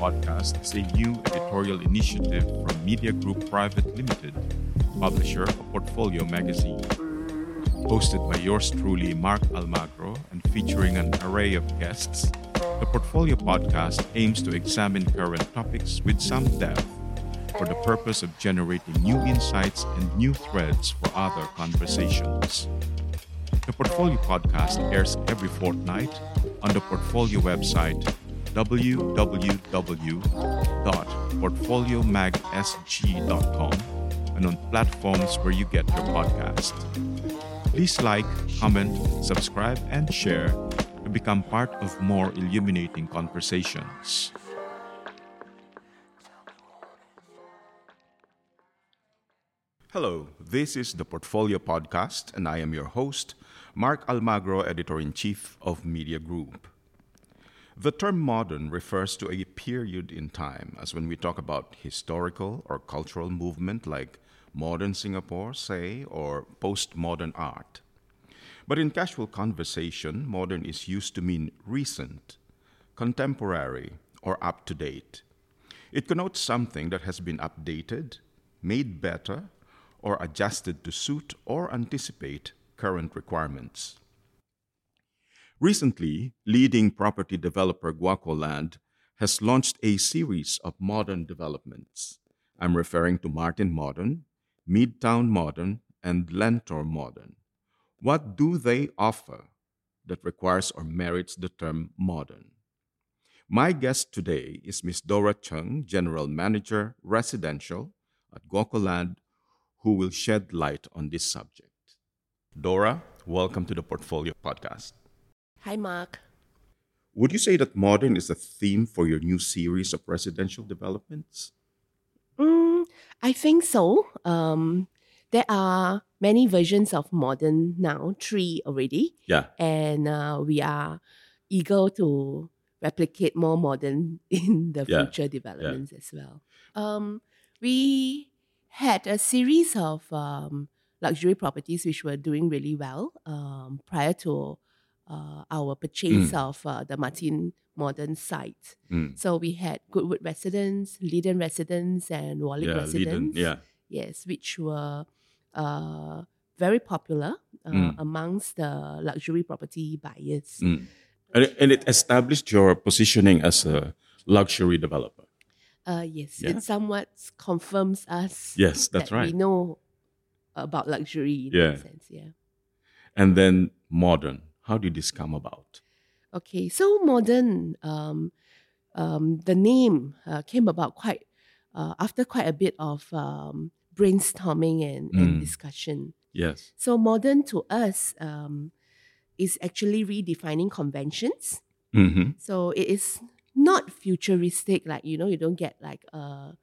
Podcast is a new editorial initiative from Media Group Private Limited, publisher of Portfolio magazine. Hosted by yours truly, Mark Almagro, and featuring an array of guests, the Portfolio Podcast aims to examine current topics with some depth for the purpose of generating new insights and new threads for other conversations. The Portfolio Podcast airs every fortnight on the Portfolio website www.portfoliomagsg.com and on platforms where you get your podcast. Please like, comment, subscribe, and share to become part of more illuminating conversations. Hello, this is the Portfolio Podcast, and I am your host, Mark Almagro, Editor in Chief of Media Group. The term modern refers to a period in time, as when we talk about historical or cultural movement like modern Singapore, say, or postmodern art. But in casual conversation, modern is used to mean recent, contemporary, or up to date. It connotes something that has been updated, made better, or adjusted to suit or anticipate current requirements. Recently, leading property developer GuocoLand has launched a series of modern developments. I'm referring to Martin Modern, Midtown Modern, and Lentor Modern. What do they offer that requires or merits the term modern? My guest today is Ms. Dora Chng, General Manager, Residential at GuocoLand who will shed light on this subject. Dora, welcome to the Portfolio Podcast. Hi, Mark. Would you say that modern is a theme for your new series of residential developments? Mm, I think so. Um, there are many versions of modern now, three already. Yeah. And uh, we are eager to replicate more modern in the Yeah, future developments as well. Um, we had a series of um, luxury properties which were doing really well um, prior to uh, our purchase of uh, the Martin Modern site. Mm. So we had Goodwood Residence, Leedon Residence, and Warwick Yeah, Residence. Leedon, yeah. Yes, which were uh, very popular uh, Mm. amongst the luxury property buyers. Mm. And, it, and it established your positioning as a luxury developer. Uh, yes, Yeah. it somewhat confirms us Yes, that's that we know about luxury in Yeah. that sense. Yeah. And then modern. How did this come about? Okay, so modern, um, um, the name uh, came about quite uh, after quite a bit of um, brainstorming and, and Mm. discussion. Yes. So modern to us um, is actually redefining conventions. hmm So it is not futuristic, like you know, you don't get like a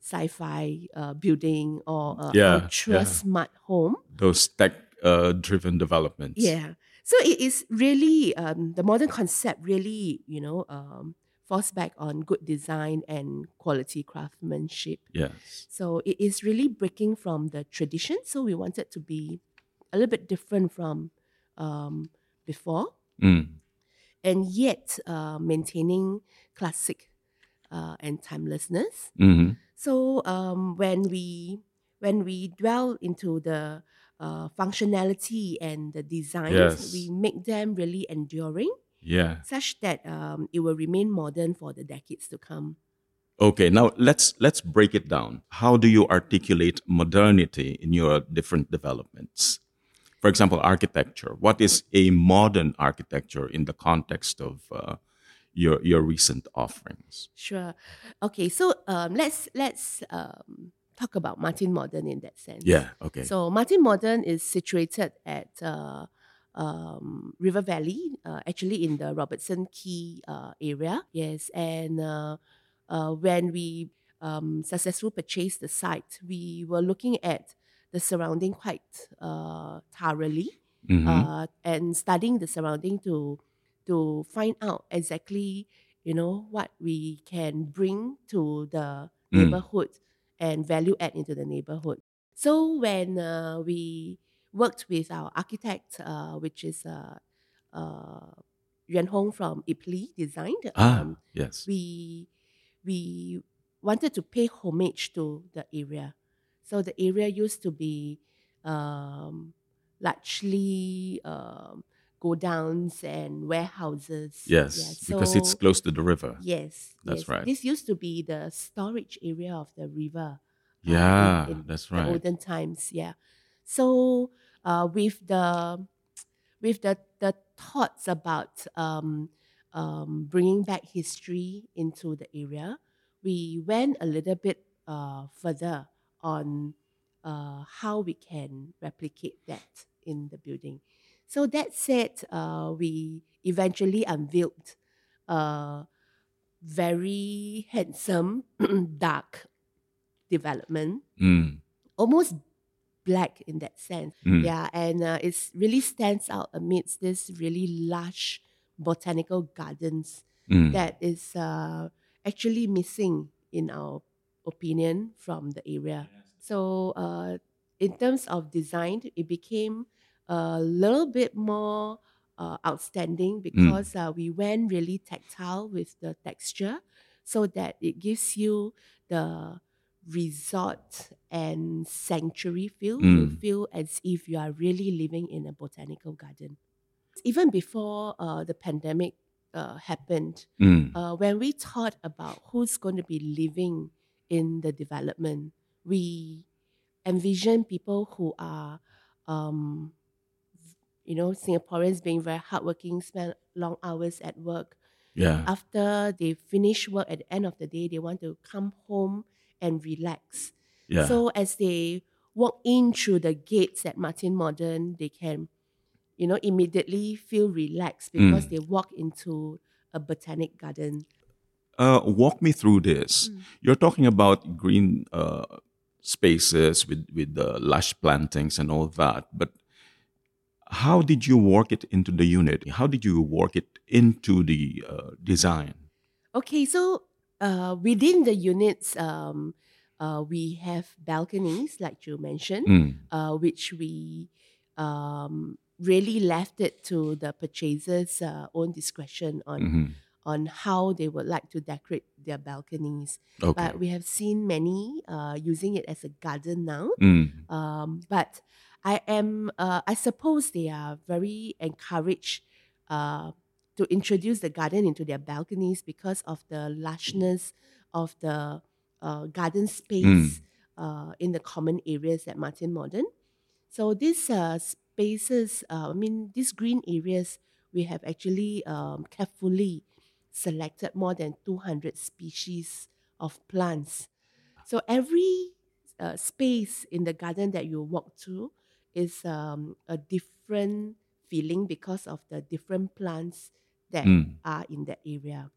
sci-fi uh, building or a Yeah, ultra yeah. smart home. Those tech uh, driven developments. Yeah. So it is really um, the modern concept really, you know, um, falls back on good design and quality craftsmanship. Yes. So it is really breaking from the tradition. So we wanted to be a little bit different from um, before, Mm. and yet uh, maintaining classic uh, and timelessness. hmm So um, when we when we dwell into the uh, functionality and the designs, Yes. we make them really enduring, Yeah. such that um, it will remain modern for the decades to come. Okay, now let's let's break it down. How do you articulate modernity in your different developments? For example, architecture. What is a modern architecture in the context of uh, your your recent offerings? Sure. Okay, so um, let's let's um, talk about Martin Modern in that sense. Yeah. Okay. So Martin Modern is situated at uh, um, River Valley, uh, actually in the Robertson Quay uh, area. Yes, and uh, uh, when we um, successfully purchased the site, we were looking at the surrounding quite uh, thoroughly Mhm. uh, and studying the surrounding to to find out exactly you know what we can bring to the Mm. neighborhood and value add into the neighborhood. So when uh, we worked with our architect, uh, which is uh, uh, Yuan Hong from Ipli Design, ah, um, yes. we we wanted to pay homage to the area. So the area used to be um, largely um, go downs and warehouses. Yes, Yeah, because it's close to the river. Yes, That's yes. right. This used to be the storage area of the river. uh, in- Yeah, in that's right. olden times, yeah. So uh, with the with the the thoughts about um, um, bringing back history into the area, we went a little bit uh, further on uh, how we can replicate that in the building. So that said, uh, we eventually unveiled a very handsome dark development Mm, almost black in that sense. mm, Yeah, and uh, it really stands out amidst this really lush botanical gardens mm. that is uh, actually missing, in our opinion, from the area. So, uh, in terms of design, it became a little bit more uh, outstanding because uh, we went really tactile with the texture so that it gives you the resort and sanctuary feel. You Mm. feel as if you are really living in a botanical garden. Even before uh, the pandemic uh, happened, Mm. uh, when we thought about who's going to be living in the development, we envision people who are, um, you know, Singaporeans being very hardworking, spend long hours at work. Yeah. After they finish work at the end of the day, they want to come home and relax. Yeah. So as they walk in through the gates at Martin Modern, they can, you know, immediately feel relaxed because Mm. they walk into a botanic garden. uh, walk me through this. Mm. You're talking about green uh, spaces with with the lush plantings and all that, but how did you work it into the unit? How did you work it into the uh, design? Okay, so uh, within the units, um, uh, we have balconies, like you mentioned, Mm. uh, which we um, really left it to the purchaser's uh, own discretion on Mhm. on how they would like to decorate their balconies. Okay. But we have seen many uh, using it as a garden now. Mm. Um, but I am, uh, I suppose they are very encouraged uh, to introduce the garden into their balconies because of the lushness of the uh, garden space uh, in the common areas at Martin Modern. So these uh, spaces, uh, I mean, these green areas, we have actually um, carefully selected more than 200 species of plants. So every uh, space in the garden that you walk to is um, a different feeling because of the different plants that Mm. are in that area.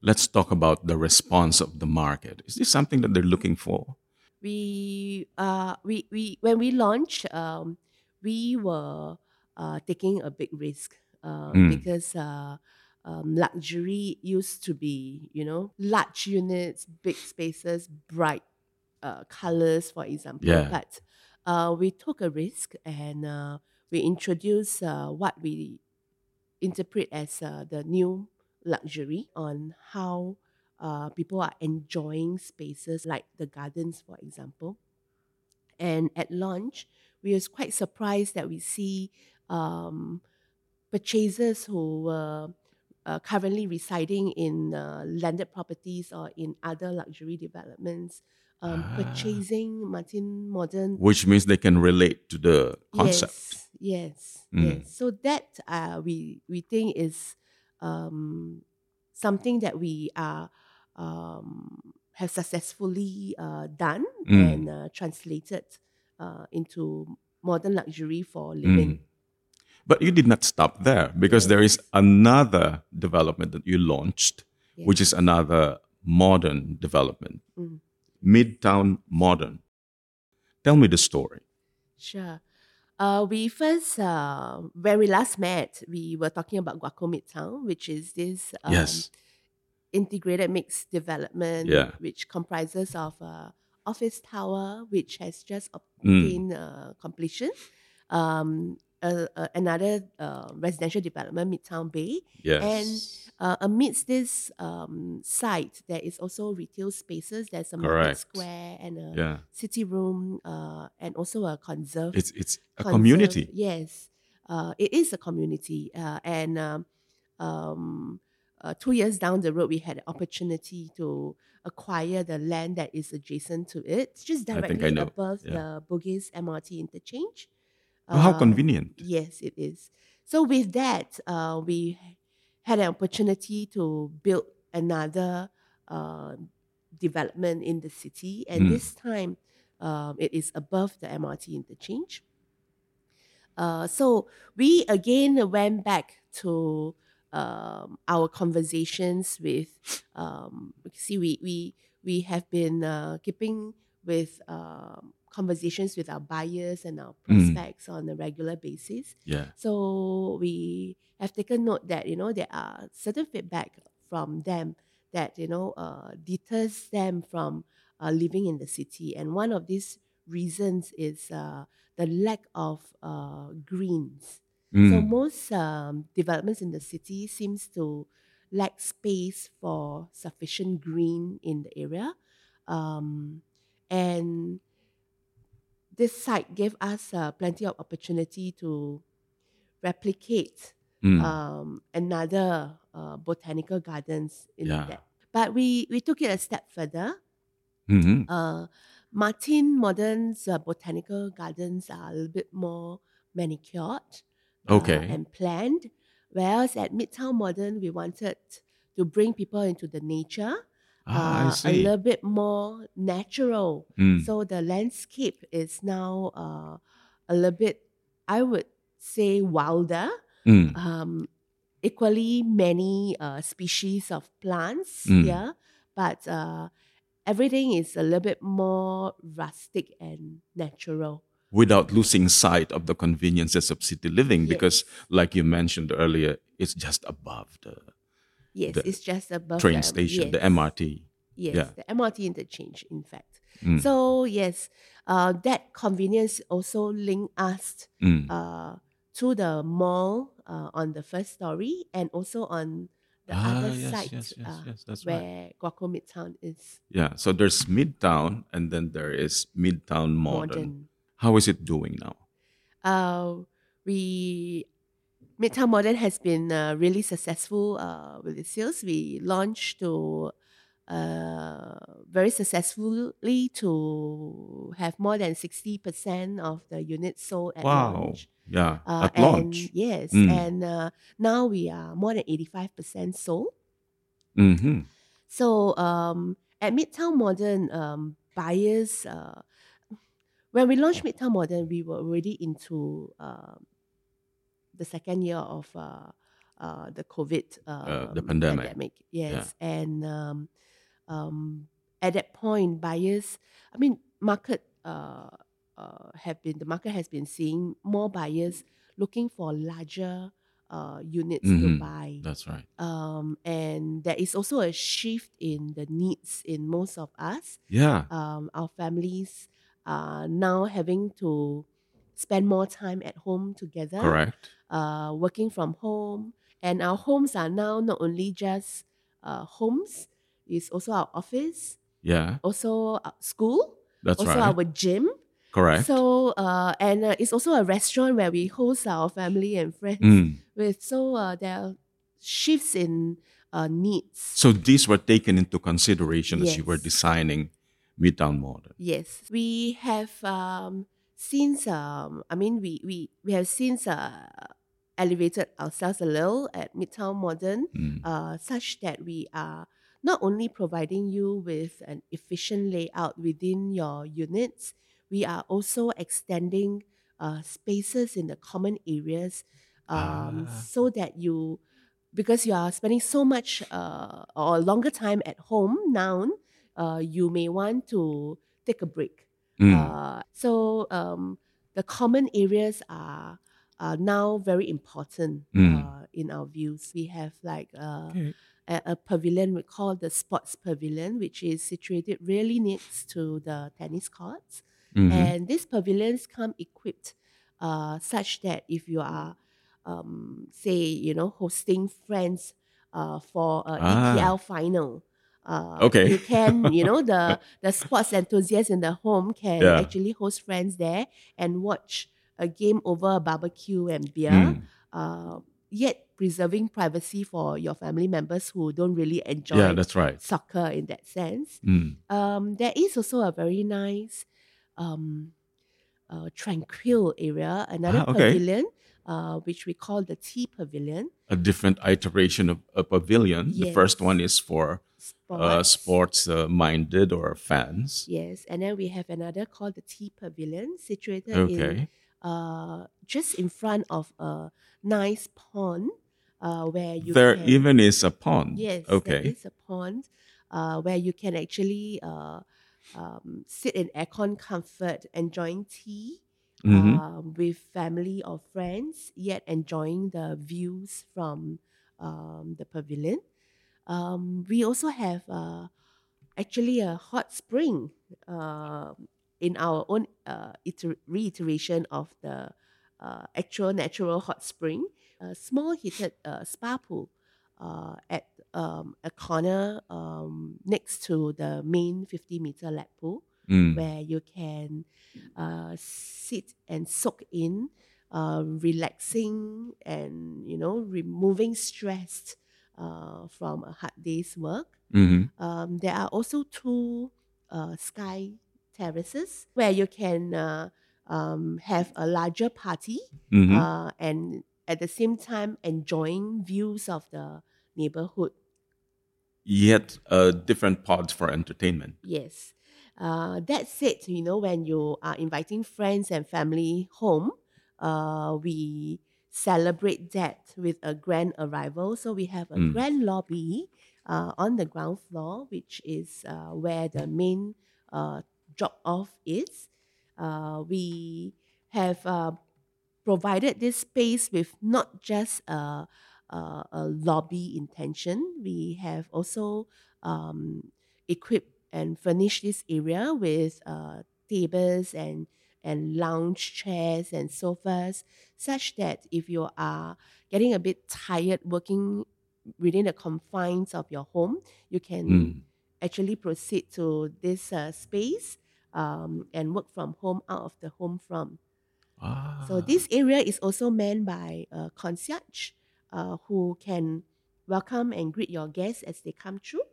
Let's talk about the response of the market. Is this something that they're looking for? we uh we we when we launched um we were uh taking a big risk uh, Mm. because uh um, luxury used to be you know large units big spaces bright uh, colors for example Yeah. but uh, we took a risk and uh, we introduced uh, what we interpret as uh, the new luxury on how uh, people are enjoying spaces like the gardens, for example. And at launch, we was quite surprised that we see um, purchasers who were uh, currently residing in landed properties or in other luxury developments um, Ah. purchasing Martin Modern Which means they can relate to the concept. Yes, yes, Mm. yes. So that uh, we we think is um, something that we are um, have successfully uh, done Mm. and uh, translated uh, into modern luxury for living. Mm. But you did not stop there because there is another development that you launched, Yes. which is another modern development, Mm. Midtown Modern. Tell me the story. Sure. Uh, we first, uh, when we last met, we were talking about Guoco Midtown, which is this um, yes. integrated mixed development, Yeah. which comprises of office tower, which has just Mm. obtained uh, completion, um, uh, uh, another uh, residential development, Midtown Bay, Yes. and uh, amidst this um, site, there is also retail spaces. There's a market square and a Yeah. city room, uh, and also a conserve. It's it's a conserve- community. Yes, uh, it is a community, uh, and um, um, uh, two years down the road, we had an opportunity to acquire the land that is adjacent to it, just I I directly above Yeah. the Bugis MRT interchange. Oh, how Uh, convenient. Yes, it is. So with that, uh, we had an opportunity to build another uh, development in the city, and Mm. this time um, it is above the MRT interchange. Uh, so we again went back to um, our conversations with. Um, see, we we we have been uh, keeping with um, conversations with our buyers and our Mm. prospects on a regular basis. Yeah. So we have taken note that you know there are certain feedback from them that you know uh, deters them from uh, living in the city, and one of these reasons is uh, the lack of uh, greens. So Mm. most um, developments in the city seems to lack space for sufficient green in the area, um, and this site gave us uh, plenty of opportunity to replicate Mm. um, another uh, botanical gardens in Yeah. that. But we, we took it a step further. Mhm. Uh, Martin Modern's uh, botanical gardens are a little bit more manicured uh, Okay. and planned, whereas at Midtown Modern, we wanted to bring people into the nature, Ah, uh, a little bit more natural. Mm. So the landscape is now uh, a little bit, I would say, wilder. Mm. Um, equally many uh, species of plants Mm. here, but uh, everything is a little bit more rustic and natural. Without losing sight of the conveniences of city living, because, like you mentioned earlier, it's just above the Yes, it's just above train the, station, the MRT. Yes, yeah. the MRT interchange, in fact. Mm. So yes, uh, that convenience also linked us Mm. uh, to the mall uh, on the first story and also on the Ah, other yes, side yes, yes, uh, yes, that's right. where Guoco Midtown is Yeah. So there's Midtown, and then there is Midtown Modern. modern. How is it doing now? Uh, we Midtown Modern has been uh, really successful uh, with its sales. We launched to uh, very successfully to have more than sixty percent of the units sold at wow. launch. Yeah. Uh, At launch. Yes, Mm. and uh, now we are more than 85% sold. hmm So um, at Midtown Modern, um, buyers, uh, when we launched Midtown Modern, we were already into um the second year of uh, uh, the COVID Uh, the um, pandemic. Yes, and um, um, at that point, buyers, I mean, market uh, uh, have been the market has been seeing more buyers looking for larger uh, units to Mhm. buy That's right. um, and there is also a shift in the needs in most of us. Yeah. Um, our families are now having to spend more time at home together, Correct. uh, working from home, and our homes are now not only just uh, homes; it's also our office, Yeah. also our school, That's also right. our gym. Correct. So, uh, and uh, it's also a restaurant where we host our family and friends Mm. with. So uh, there are shifts in uh, needs. So these were taken into consideration as you were designing Midtown Modern. Yes, we have um, since um, I mean we we we have since uh, elevated ourselves a little at Midtown Modern, Mm. uh, such that we are not only providing you with an efficient layout within your units, we are also extending uh, spaces in the common areas um, Ah. so that you because you are spending so much uh, or longer time at home now, uh, you may want to take a break. Mm. Uh, so um, the common areas are, are now very important Mm. uh, in our views. We have like uh, Okay. a, a pavilion we call the sports pavilion, which is situated really next to the tennis courts. Mhm. And these pavilions come equipped uh, such that if you are, um, say, you know, hosting friends uh, for an Ah. EPL final. Uh, Okay. You can, you know, the the sports enthusiasts in the home can Yeah. actually host friends there and watch a game over a barbecue and beer. Mm. Uh, yet preserving privacy for your family members who don't really enjoy Yeah, that's right. soccer in that sense. Mm. Um, there is also a very nice, um, uh, tranquil area, another Ah, okay. pavilion, uh, which we call the Tea Pavilion. A different iteration of a pavilion. The first one is for. Uh, sports uh, minded or fans. Yes, and then we have another called the Tea Pavilion, situated in uh, just in front of a nice pond, uh, where you There can, even is a pond. Yes, Okay. is a pond uh, where you can actually uh, um, sit in aircon comfort, enjoying tea Mhm. um, with family or friends, yet enjoying the views from um, the pavilion. Um, we also have uh, actually a hot spring uh, in our own uh, iter- reiteration of the uh, actual natural hot spring, a small heated uh, spa pool uh, at um, a corner um, next to the main 50 meter lap pool Mm. where you can uh, sit and soak in, uh, relaxing and you know removing stress uh, from a hard day's work. Mhm. Um, there are also two uh, sky terraces where you can uh, um, have a larger party Mhm. uh, and at the same time enjoying views of the neighborhood. Yet different pods for entertainment. Yes. Uh, that said, you know, when you are inviting friends and family home, uh, we celebrate that with a grand arrival. So we have a Mm. grand lobby uh, on the ground floor, which is uh, where the main uh, drop off is. Uh, we have uh, provided this space with not just a, a, a lobby intention, we have also um, equipped and furnished this area with uh, tables and and lounge chairs and sofas, such that if you are getting a bit tired working within the confines of your home, you can Mm. actually proceed to this uh, space um, and work from home out of the home from. Ah. So this area is also manned by a concierge uh, who can welcome and greet your guests as they come through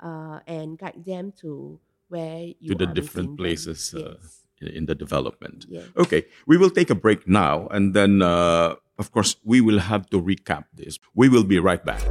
uh, and guide them to where you to the different places uh, Yes. In the development. yes. Okay, we will take a break now, and then, uh, of course, we will have to recap this. We will be right back.